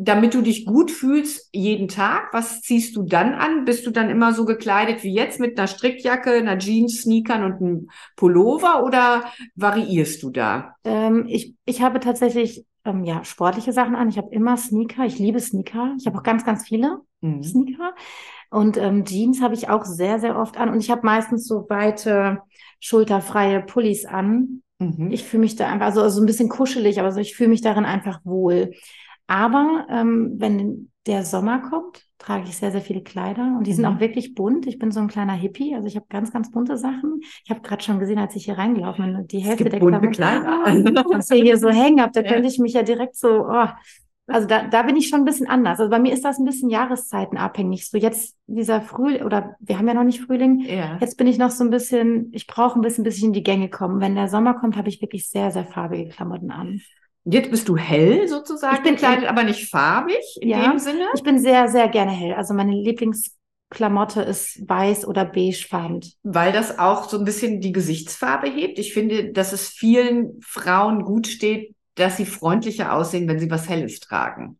damit du dich gut fühlst jeden Tag, was ziehst du dann an? Bist du dann immer so gekleidet wie jetzt mit einer Strickjacke, einer Jeans, Sneakern und einem Pullover oder variierst du da? Ähm, ich, ich habe tatsächlich ähm, ja sportliche Sachen an. Ich habe immer Sneaker. Ich liebe Sneaker. Ich habe auch ganz, ganz viele mhm. Sneaker. Und ähm, Jeans habe ich auch sehr, sehr oft an. Und ich habe meistens so weite, schulterfreie Pullis an. Mhm. Ich fühle mich da einfach, also, also ein bisschen kuschelig, aber so, ich fühle mich darin einfach wohl. Aber ähm, wenn der Sommer kommt, trage ich sehr, sehr viele Kleider und die sind mhm. auch wirklich bunt. Ich bin so ein kleiner Hippie, also ich habe ganz, ganz bunte Sachen. Ich habe gerade schon gesehen, als ich hier reingelaufen bin, die Hälfte der bunte Kleider, was ihr hier so hängen habt, da ja. könnte ich mich ja direkt so, oh, also da, da bin ich schon ein bisschen anders. Also bei mir ist das ein bisschen jahreszeitenabhängig. So jetzt dieser Frühling, oder wir haben ja noch nicht Frühling. Ja. Jetzt bin ich noch so ein bisschen, ich brauche ein bisschen, bis ich in die Gänge komme. Wenn der Sommer kommt, habe ich wirklich sehr, sehr farbige Klamotten an. Jetzt bist du hell sozusagen ich bin gekleidet, aber nicht farbig in ja, dem Sinne? Ich bin sehr, sehr gerne hell. Also meine Lieblingsklamotte ist weiß oder beigefarben. Weil das auch so ein bisschen die Gesichtsfarbe hebt. Ich finde, dass es vielen Frauen gut steht, dass sie freundlicher aussehen, wenn sie was Helles tragen.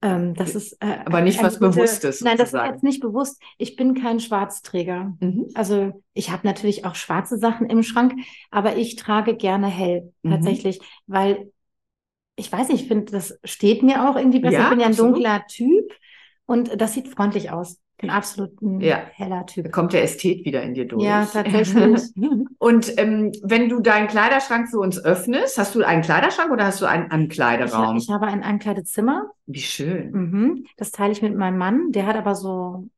Ähm, das ist äh, aber nicht was gute, Bewusstes. Nein, das ist jetzt nicht bewusst. Ich bin kein Schwarzträger. Mhm. Also ich habe natürlich auch schwarze Sachen im Schrank, aber ich trage gerne hell mhm. tatsächlich, weil ich weiß nicht, ich finde, das steht mir auch irgendwie besser. Ja, ich bin ja ein absolut. dunkler Typ und das sieht freundlich aus. Ein absolut ja. heller Typ. Da kommt der Ästhet wieder in dir durch. Ja, tatsächlich. und ähm, wenn du deinen Kleiderschrank für uns öffnest, hast du einen Kleiderschrank oder hast du einen Ankleideraum? Ich, ich habe ein Ankleidezimmer. Wie schön. Mhm. Das teile ich mit meinem Mann. Der hat aber so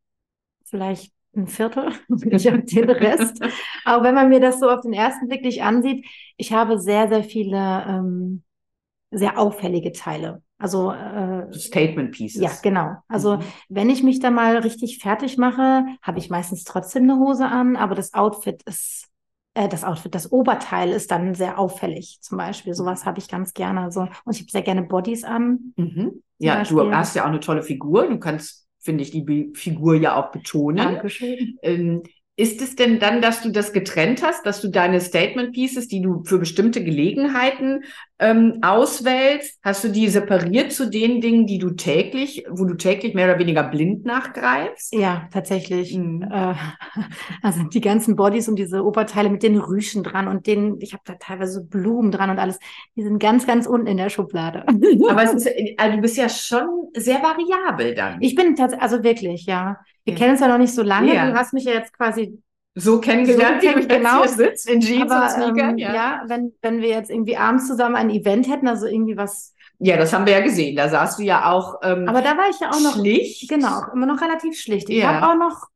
vielleicht ein Viertel. ich habe den Rest. Aber wenn man mir das so auf den ersten Blick nicht ansieht, ich habe sehr, sehr viele ähm, sehr auffällige Teile. Also äh, Statement Pieces. Ja, genau. Also mhm. wenn ich mich da mal richtig fertig mache, habe ich meistens trotzdem eine Hose an, aber das Outfit ist äh, das Outfit, das Oberteil ist dann sehr auffällig. Zum Beispiel sowas habe ich ganz gerne. Also und ich habe sehr gerne Bodies an. Mhm. Ja, Beispiel. du hast ja auch eine tolle Figur. Du kannst, finde ich, die Figur ja auch betonen. Dankeschön. Ähm, ist es denn dann, dass du das getrennt hast, dass du deine Statement Pieces, die du für bestimmte Gelegenheiten ähm, auswählst, hast du die separiert zu den Dingen, die du täglich, wo du täglich mehr oder weniger blind nachgreifst? Ja, tatsächlich. Mhm. Äh, also die ganzen Bodies und diese Oberteile mit den Rüschen dran und den, ich habe da teilweise Blumen dran und alles, die sind ganz, ganz unten in der Schublade. Aber es ist, also du bist ja schon sehr variabel dann. Ich bin tatsächlich, also wirklich, ja. Wir ja. kennen uns ja noch nicht so lange. Ja. Du hast mich ja jetzt quasi so kennengelernt, so wie du genau. sitzt, in Jeans Aber, und Sneakern. Ähm, ja. ja, wenn, wenn wir jetzt irgendwie abends zusammen ein Event hätten, also irgendwie was Ja, das haben wir ja gesehen. Da saßt du ja auch ähm, Aber da war ich ja auch noch, schlicht. genau, immer noch relativ schlicht. Ich Ja. habe auch noch,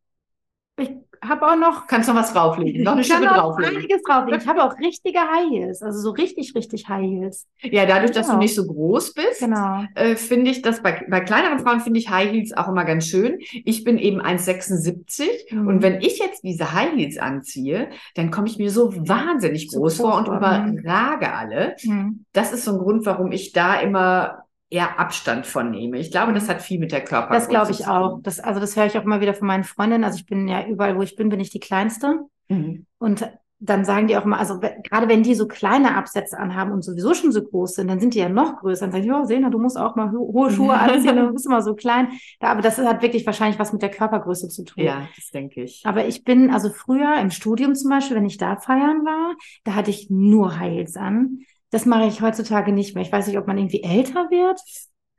ich habe auch noch Kannst noch was drauflegen. Noch eine Schippe drauflegen. einiges drauflegen. Ich habe auch richtige High Heels, also so richtig, richtig High Heels. Ja, dadurch, dass du Genau. nicht so groß bist, Genau. äh, finde ich das bei, bei kleineren Frauen finde ich High Heels auch immer ganz schön. Ich bin eben 1,76 Mhm. und wenn ich jetzt diese High Heels anziehe, dann komme ich mir so wahnsinnig groß groß vor und vor, überrage alle. Mhm. Das ist so ein Grund, warum ich da immer eher Abstand von nehme. Ich glaube, das hat viel mit der Körpergröße Das glaube ich auch. Das, also das höre ich auch immer wieder von meinen Freundinnen. Also ich bin ja überall, wo ich bin, bin ich die Kleinste. Mhm. Und dann sagen die auch immer, also gerade wenn die so kleine Absätze anhaben und sowieso schon so groß sind, dann sind die ja noch größer. Dann sagen die, oh, Sena, du musst auch mal ho hohe Schuhe anziehen, du bist immer so klein. Ja, aber das hat wirklich wahrscheinlich was mit der Körpergröße zu tun. Ja, das denke ich. Aber ich bin, also früher im Studium zum Beispiel, wenn ich da feiern war, da hatte ich nur Heels an. Das mache ich heutzutage nicht mehr. Ich weiß nicht, ob man irgendwie älter wird.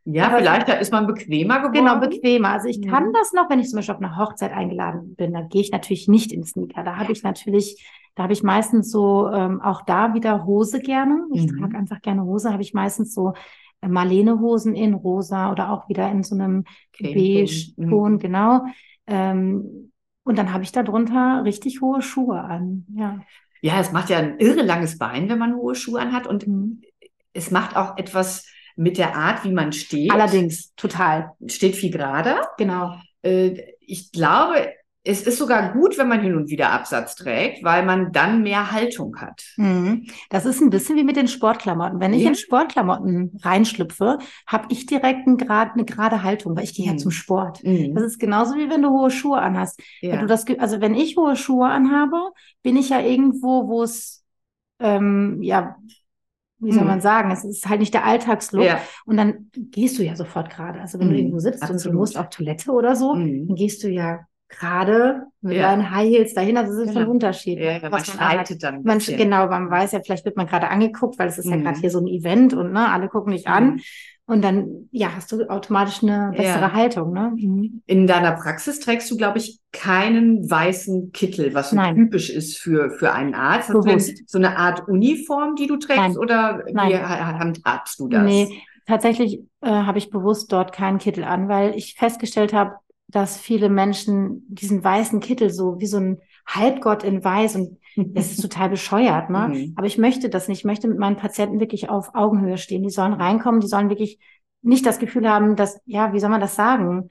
Ja, Aber- vielleicht ist man bequemer geworden. Genau, bequemer. Also ich kann Mhm. das noch, wenn ich zum Beispiel auf eine Hochzeit eingeladen bin, da gehe ich natürlich nicht in Sneaker. Da habe ich natürlich, da habe ich meistens so ähm, auch da wieder Hose gerne. Ich Mhm. trage einfach gerne Hose, habe ich meistens so äh, Marlene-Hosen in rosa oder auch wieder in so einem. Beige-Ton, Mhm. genau. Ähm, und dann habe ich da drunter richtig hohe Schuhe an. Ja. Ja, es macht ja ein irre langes Bein, wenn man hohe Schuhe anhat und Mhm. es macht auch etwas mit der Art, wie man steht. Allerdings, total. Steht viel gerader. Genau. Äh, Ich glaube, es ist sogar gut, wenn man hin und wieder Absatz trägt, weil man dann mehr Haltung hat. Mhm. Das ist ein bisschen wie mit den Sportklamotten. Wenn ich Ja. in Sportklamotten reinschlüpfe, habe ich direkt ein grad, eine gerade Haltung, weil ich gehe ja Mhm. zum Sport. Mhm. Das ist genauso wie wenn du hohe Schuhe anhast. Wenn Ja. du das, also wenn ich hohe Schuhe anhabe, bin ich ja irgendwo, wo es, ähm, ja, wie soll Mhm. man sagen, es ist halt nicht der Alltagslook. Ja. Und dann gehst du ja sofort gerade. Also wenn du Mhm. irgendwo sitzt und du Absolut. musst auf Toilette oder so, Mhm. dann gehst du ja gerade mit Ja. deinen High Heels dahin. Also das ist Genau. ein Unterschied. Ja, ja, man schreitet dann Man, genau, man weiß ja, vielleicht wird man gerade angeguckt, weil es ist ja Mhm. gerade hier so ein Event und ne, alle gucken dich an. Mhm. Und dann, ja, hast du automatisch eine bessere Ja. Haltung, ne? Mhm. In deiner Praxis trägst du, glaube ich, keinen weißen Kittel, was so typisch ist für, für einen Arzt. Bewusst. so eine Art Uniform, die du trägst, Nein. oder wie Nein. ha- handhabst du das? Nee, tatsächlich äh, habe ich bewusst dort keinen Kittel an, weil ich festgestellt habe, dass viele Menschen diesen weißen Kittel so wie so ein Halbgott in Weiß und das ist total bescheuert, ne? Mhm. Aber ich möchte das nicht. Ich möchte mit meinen Patienten wirklich auf Augenhöhe stehen. Die sollen reinkommen, die sollen wirklich nicht das Gefühl haben, dass, ja, wie soll man das sagen?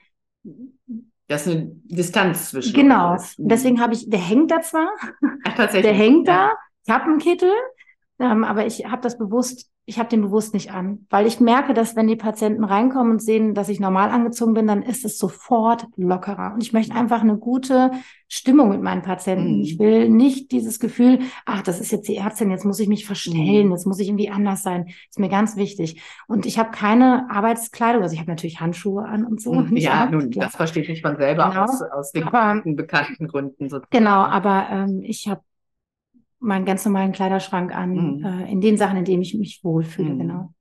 Das ist eine Distanz zwischen Genau. Und deswegen habe ich, der hängt da zwar, Ach, tatsächlich. der hängt Ja. da, ich habe einen Kittel, ähm, aber ich habe das bewusst, ich habe den bewusst nicht an, weil ich merke, dass wenn die Patienten reinkommen und sehen, dass ich normal angezogen bin, dann ist es sofort lockerer. Und ich möchte einfach eine gute Stimmung mit meinen Patienten. Mhm. Ich will nicht dieses Gefühl, ach, das ist jetzt die Ärztin, jetzt muss ich mich verstellen, Mhm. jetzt muss ich irgendwie anders sein. Ist mir ganz wichtig. Und ich habe keine Arbeitskleidung, also ich habe natürlich Handschuhe an und so. Mhm. Ja, nun, das versteht sich von selber Genau. aus, aus den Aber- bekannten, bekannten Gründen. sozusagen. Genau, aber ähm, ich habe meinen ganz normalen Kleiderschrank an, Mhm. äh, in den Sachen, in denen ich mich wohlfühle, Mhm. genau.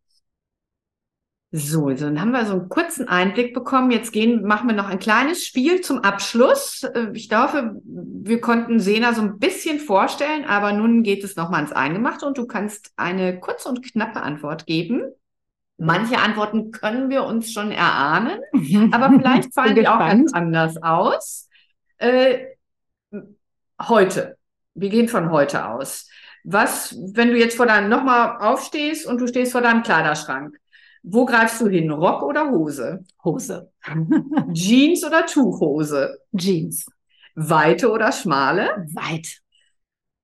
So, so, dann haben wir so einen kurzen Einblick bekommen. Jetzt gehen, machen wir noch ein kleines Spiel zum Abschluss. Äh, Ich hoffe, wir konnten Sena so ein bisschen vorstellen, aber nun geht es nochmal ins Eingemachte und du kannst eine kurze und knappe Antwort geben. Manche Antworten können wir uns schon erahnen, aber vielleicht fallen die auch ganz anders aus. Äh, heute. Wir gehen von heute aus. Was, wenn du jetzt vor deinem, nochmal aufstehst und du stehst vor deinem Kleiderschrank, wo greifst du hin? Rock oder Hose? Hose. Jeans oder Tuchhose? Jeans. Weite oder schmale? Weit.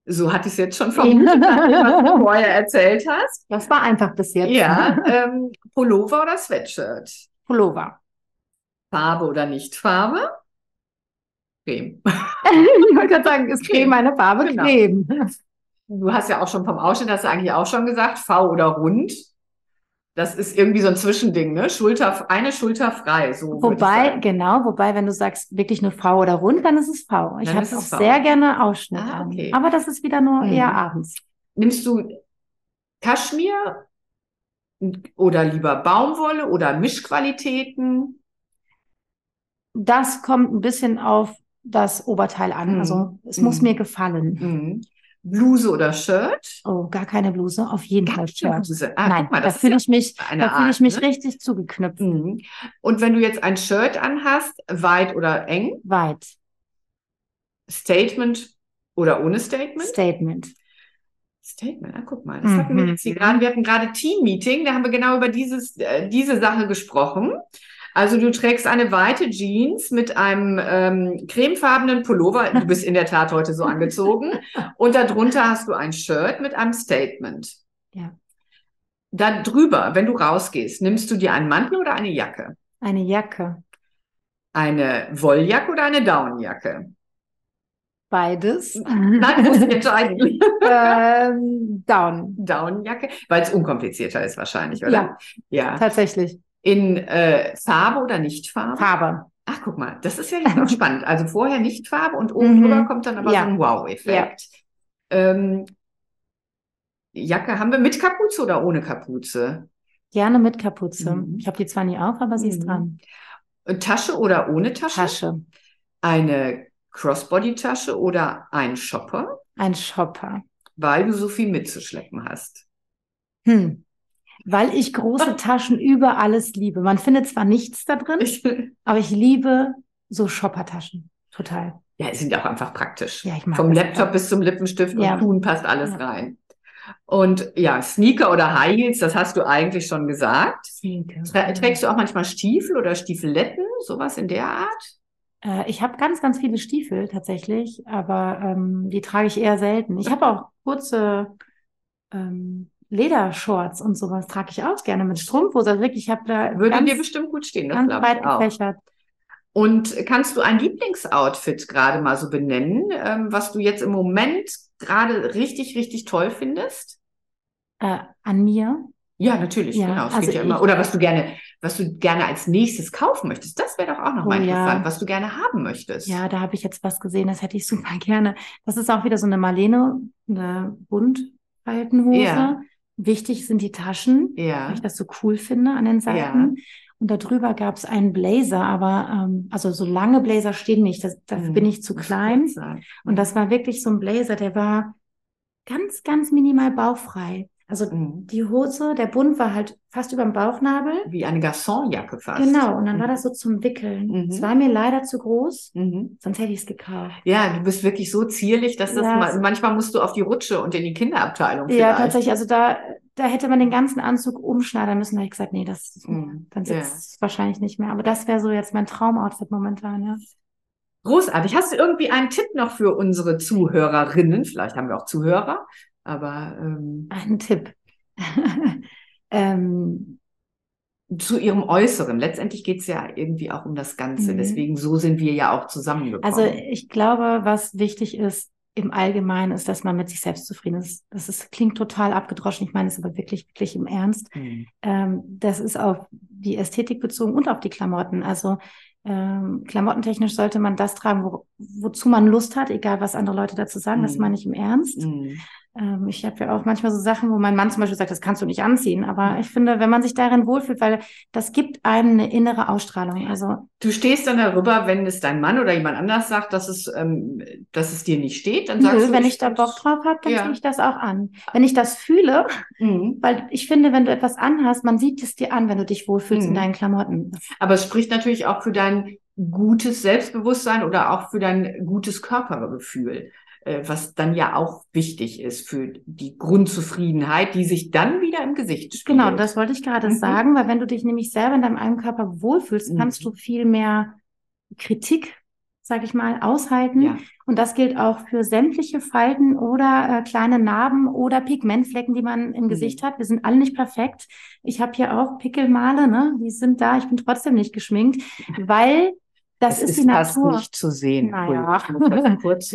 So hatte ich es jetzt schon vermutet, was du vorher erzählt hast. Das war einfach bis jetzt. Ja, ähm, Pullover oder Sweatshirt? Pullover. Farbe oder Nicht-Farbe? Creme. ich wollte gerade sagen, ist Creme eine Farbe? Genau. Creme. Du hast ja auch schon vom Ausschnitt, hast du eigentlich auch schon gesagt, V oder rund. Das ist irgendwie so ein Zwischending, ne? Schulter, eine Schulter frei, so Wobei, genau, wobei, wenn du sagst, wirklich nur V oder rund, dann ist es V. Ich habe auch V. sehr gerne Ausschnitt Ah, an. okay. Aber das ist wieder nur Mhm. eher abends. Nimmst du Kaschmir oder lieber Baumwolle oder Mischqualitäten? Das kommt ein bisschen auf das Oberteil an. Mhm. Also es Mhm. muss mir gefallen. Mhm. Bluse oder Shirt? Oh, gar keine Bluse, auf jeden Fall Shirt. Bluse. Ah, Nein, mal, da fühle ich mich, da fühle ich mich ne? richtig zugeknüpft. Mhm. Und wenn du jetzt ein Shirt anhast, weit oder eng, Weit. Statement oder ohne Statement? Statement. Statement, ah, guck mal, das hatten wir Mhm. jetzt hier gerade. Wir hatten gerade Team-Meeting, da haben wir genau über dieses, äh, diese Sache gesprochen. Also du trägst eine weite Jeans mit einem ähm, cremefarbenen Pullover. Du bist in der Tat heute so angezogen. Und darunter hast du ein Shirt mit einem Statement. Ja. Da drüber, wenn du rausgehst, nimmst du dir einen Mantel oder eine Jacke? Eine Jacke. Eine Wolljacke oder eine Downjacke? Beides. Nein, muss ich entscheiden. ähm, down. Downjacke, weil es unkomplizierter ist wahrscheinlich, oder? Ja. Ja. Tatsächlich. In äh, Farbe oder Nicht-Farbe? Farbe. Ach, guck mal, das ist ja jetzt noch spannend. Also vorher Nicht-Farbe und oben Mhm. drüber kommt dann aber Ja. so ein Wow-Effekt. Ähm, Jacke haben wir mit Kapuze oder ohne Kapuze? Gerne mit Kapuze. Mhm. Ich habe die zwar nie auf, aber sie ist Mhm. dran. Äh, Tasche oder ohne Tasche? Tasche. Eine Crossbody-Tasche oder ein Shopper, Ein Shopper. weil du so viel mitzuschleppen hast. Hm. Weil ich große Taschen über alles liebe. Man findet zwar nichts da drin, aber ich liebe so Shoppertaschen. Total. ja, die sind auch einfach praktisch. Ja, ich mag Vom Laptop auch. bis zum Lippenstift Ja. und Schuhen passt alles Ja. rein. Und ja, Sneaker oder High Heels, das hast du eigentlich schon gesagt. Sneaker. Trä trägst du auch manchmal Stiefel oder Stiefeletten, sowas in der Art? Äh, ich habe ganz, ganz viele Stiefel tatsächlich, aber ähm, die trage ich eher selten. Ich habe auch kurze ähm, Ledershorts und sowas trage ich auch gerne mit Strumpfhose. Also wirklich, ich habe da Würde ganz, dir bestimmt gut stehen, das ganz glaube breit ich auch. gefächert. Und kannst du ein Lieblingsoutfit gerade mal so benennen, ähm, was du jetzt im Moment gerade richtig, richtig toll findest? Äh, an mir. Ja, natürlich, Ja, genau. Also ja ich- Oder was du gerne, was du gerne als nächstes kaufen möchtest. Das wäre doch auch noch Oh mal ja. interessant, was du gerne haben möchtest. Ja, da habe ich jetzt was gesehen, das hätte ich super gerne. Das ist auch wieder so eine Marlene, eine Buntfaltenhose. Ja. Wichtig sind die Taschen, Ja. weil ich das so cool finde an den Seiten. Und darüber gab es einen Blazer, aber ähm, also so lange Blazer stehen nicht, das, dafür Mhm. bin ich zu klein. Und das war wirklich so ein Blazer, der war ganz, ganz minimal bauchfrei. Also Mhm. die Hose, der Bund war halt fast über dem Bauchnabel. Wie eine Garçonjacke fast. Genau, und dann Mhm. war das so zum Wickeln. Mhm. Es war mir leider zu groß, Mhm. sonst hätte ich es gekauft. Ja, du bist wirklich so zierlich, dass das Ja, ma- manchmal musst du auf die Rutsche und in die Kinderabteilung Ja, vielleicht. tatsächlich. Also da, da hätte man den ganzen Anzug umschneidern müssen. Da hätte ich gesagt, nee, das, Mhm. dann Ja. sitzt es wahrscheinlich nicht mehr. Aber das wäre so jetzt mein Traumoutfit momentan, ja. Großartig. Hast du irgendwie einen Tipp noch für unsere Zuhörerinnen? Vielleicht haben wir auch Zuhörer, aber ähm, Ein Tipp. ähm, zu ihrem Äußeren. Letztendlich geht es ja irgendwie auch um das Ganze. Mhm. Deswegen so sind wir ja auch zusammengekommen. also ich glaube, was wichtig ist im Allgemeinen, ist, dass man mit sich selbst zufrieden ist. Das ist, klingt total abgedroschen. Ich meine es aber wirklich, wirklich im Ernst. Mhm. Ähm, das ist auf die Ästhetik bezogen und auf die Klamotten. Also ähm, klamottentechnisch sollte man das tragen, wo, wozu man Lust hat, egal was andere Leute dazu sagen. Das Mhm. meine ich im Ernst. Mhm. Ähm, ich habe ja auch manchmal so Sachen, wo mein Mann zum Beispiel sagt, das kannst du nicht anziehen. Aber ich finde, wenn man sich darin wohlfühlt, weil das gibt einem eine innere Ausstrahlung. Also Du stehst dann darüber, wenn es dein Mann oder jemand anders sagt, dass es, ähm, dass es dir nicht steht, dann sagst nö, du, wenn ich da Bock drauf habe, dann Ja. ziehe ich das auch an. Wenn ich das fühle, Mhm. weil ich finde, wenn du etwas anhast, man sieht es dir an, wenn du dich wohlfühlst Mhm. in deinen Klamotten. Aber es spricht natürlich auch für dein gutes Selbstbewusstsein oder auch für dein gutes Körpergefühl, was dann ja auch wichtig ist für die Grundzufriedenheit, die sich dann wieder im Gesicht spiegelt. Genau, das wollte ich gerade Mhm. sagen, weil wenn du dich nämlich selber in deinem eigenen Körper wohlfühlst, Mhm. kannst du viel mehr Kritik, sag ich mal, aushalten. Ja. Und das gilt auch für sämtliche Falten oder äh, kleine Narben oder Pigmentflecken, die man im Mhm. Gesicht hat. Wir sind alle nicht perfekt. Ich habe hier auch Pickelmale, ne? Die sind da. Ich bin trotzdem nicht geschminkt, weil das es ist, die fast Natur. nicht zu sehen. Naja. Ich muss das kurz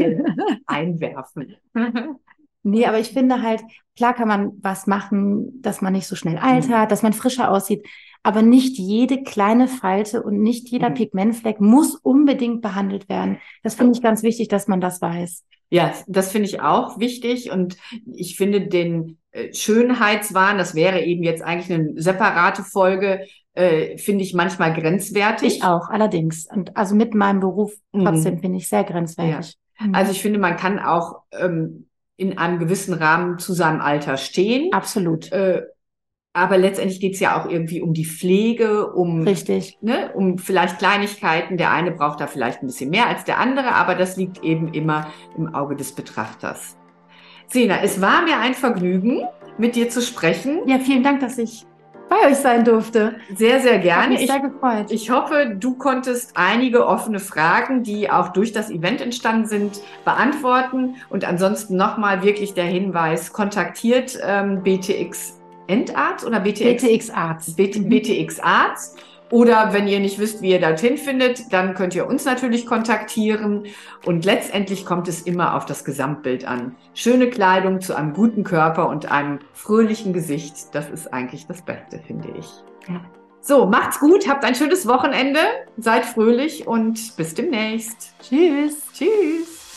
einwerfen. Nee, aber ich finde halt, klar kann man was machen, dass man nicht so schnell altert, dass man frischer aussieht. Aber nicht jede kleine Falte und nicht jeder Mhm. Pigmentfleck muss unbedingt behandelt werden. Das finde ich ganz wichtig, dass man das weiß. Ja, das finde ich auch wichtig und ich finde den äh, Schönheitswahn, das wäre eben jetzt eigentlich eine separate Folge, äh, finde ich manchmal grenzwertig. Ich auch, allerdings. Und also mit meinem Beruf Mhm. trotzdem finde ich sehr grenzwertig. Mhm. Also ich finde, man kann auch ähm, in einem gewissen Rahmen zu seinem Alter stehen. Absolut. Äh, aber letztendlich geht es ja auch irgendwie um die Pflege, um, Richtig. Ne, um vielleicht Kleinigkeiten. Der eine braucht da vielleicht ein bisschen mehr als der andere, aber das liegt eben immer im Auge des Betrachters. Sina, es war mir ein Vergnügen, mit dir zu sprechen. Ja, vielen Dank, dass ich bei euch sein durfte. Sehr, sehr gerne. Ich, sehr gefreut. ich hoffe, du konntest einige offene Fragen, die auch durch das Event entstanden sind, beantworten. Und ansonsten nochmal wirklich der Hinweis, kontaktiert ähm, BTX Endarzt oder BTX? BTX Arzt. BT, BTX Arzt. Oder wenn ihr nicht wisst, wie ihr dorthin findet, dann könnt ihr uns natürlich kontaktieren. Und letztendlich kommt es immer auf das Gesamtbild an. Schöne Kleidung zu einem guten Körper und einem fröhlichen Gesicht, das ist eigentlich das Beste, finde ich. Ja. So, macht's gut, habt ein schönes Wochenende, seid fröhlich und bis demnächst. Tschüss. Tschüss.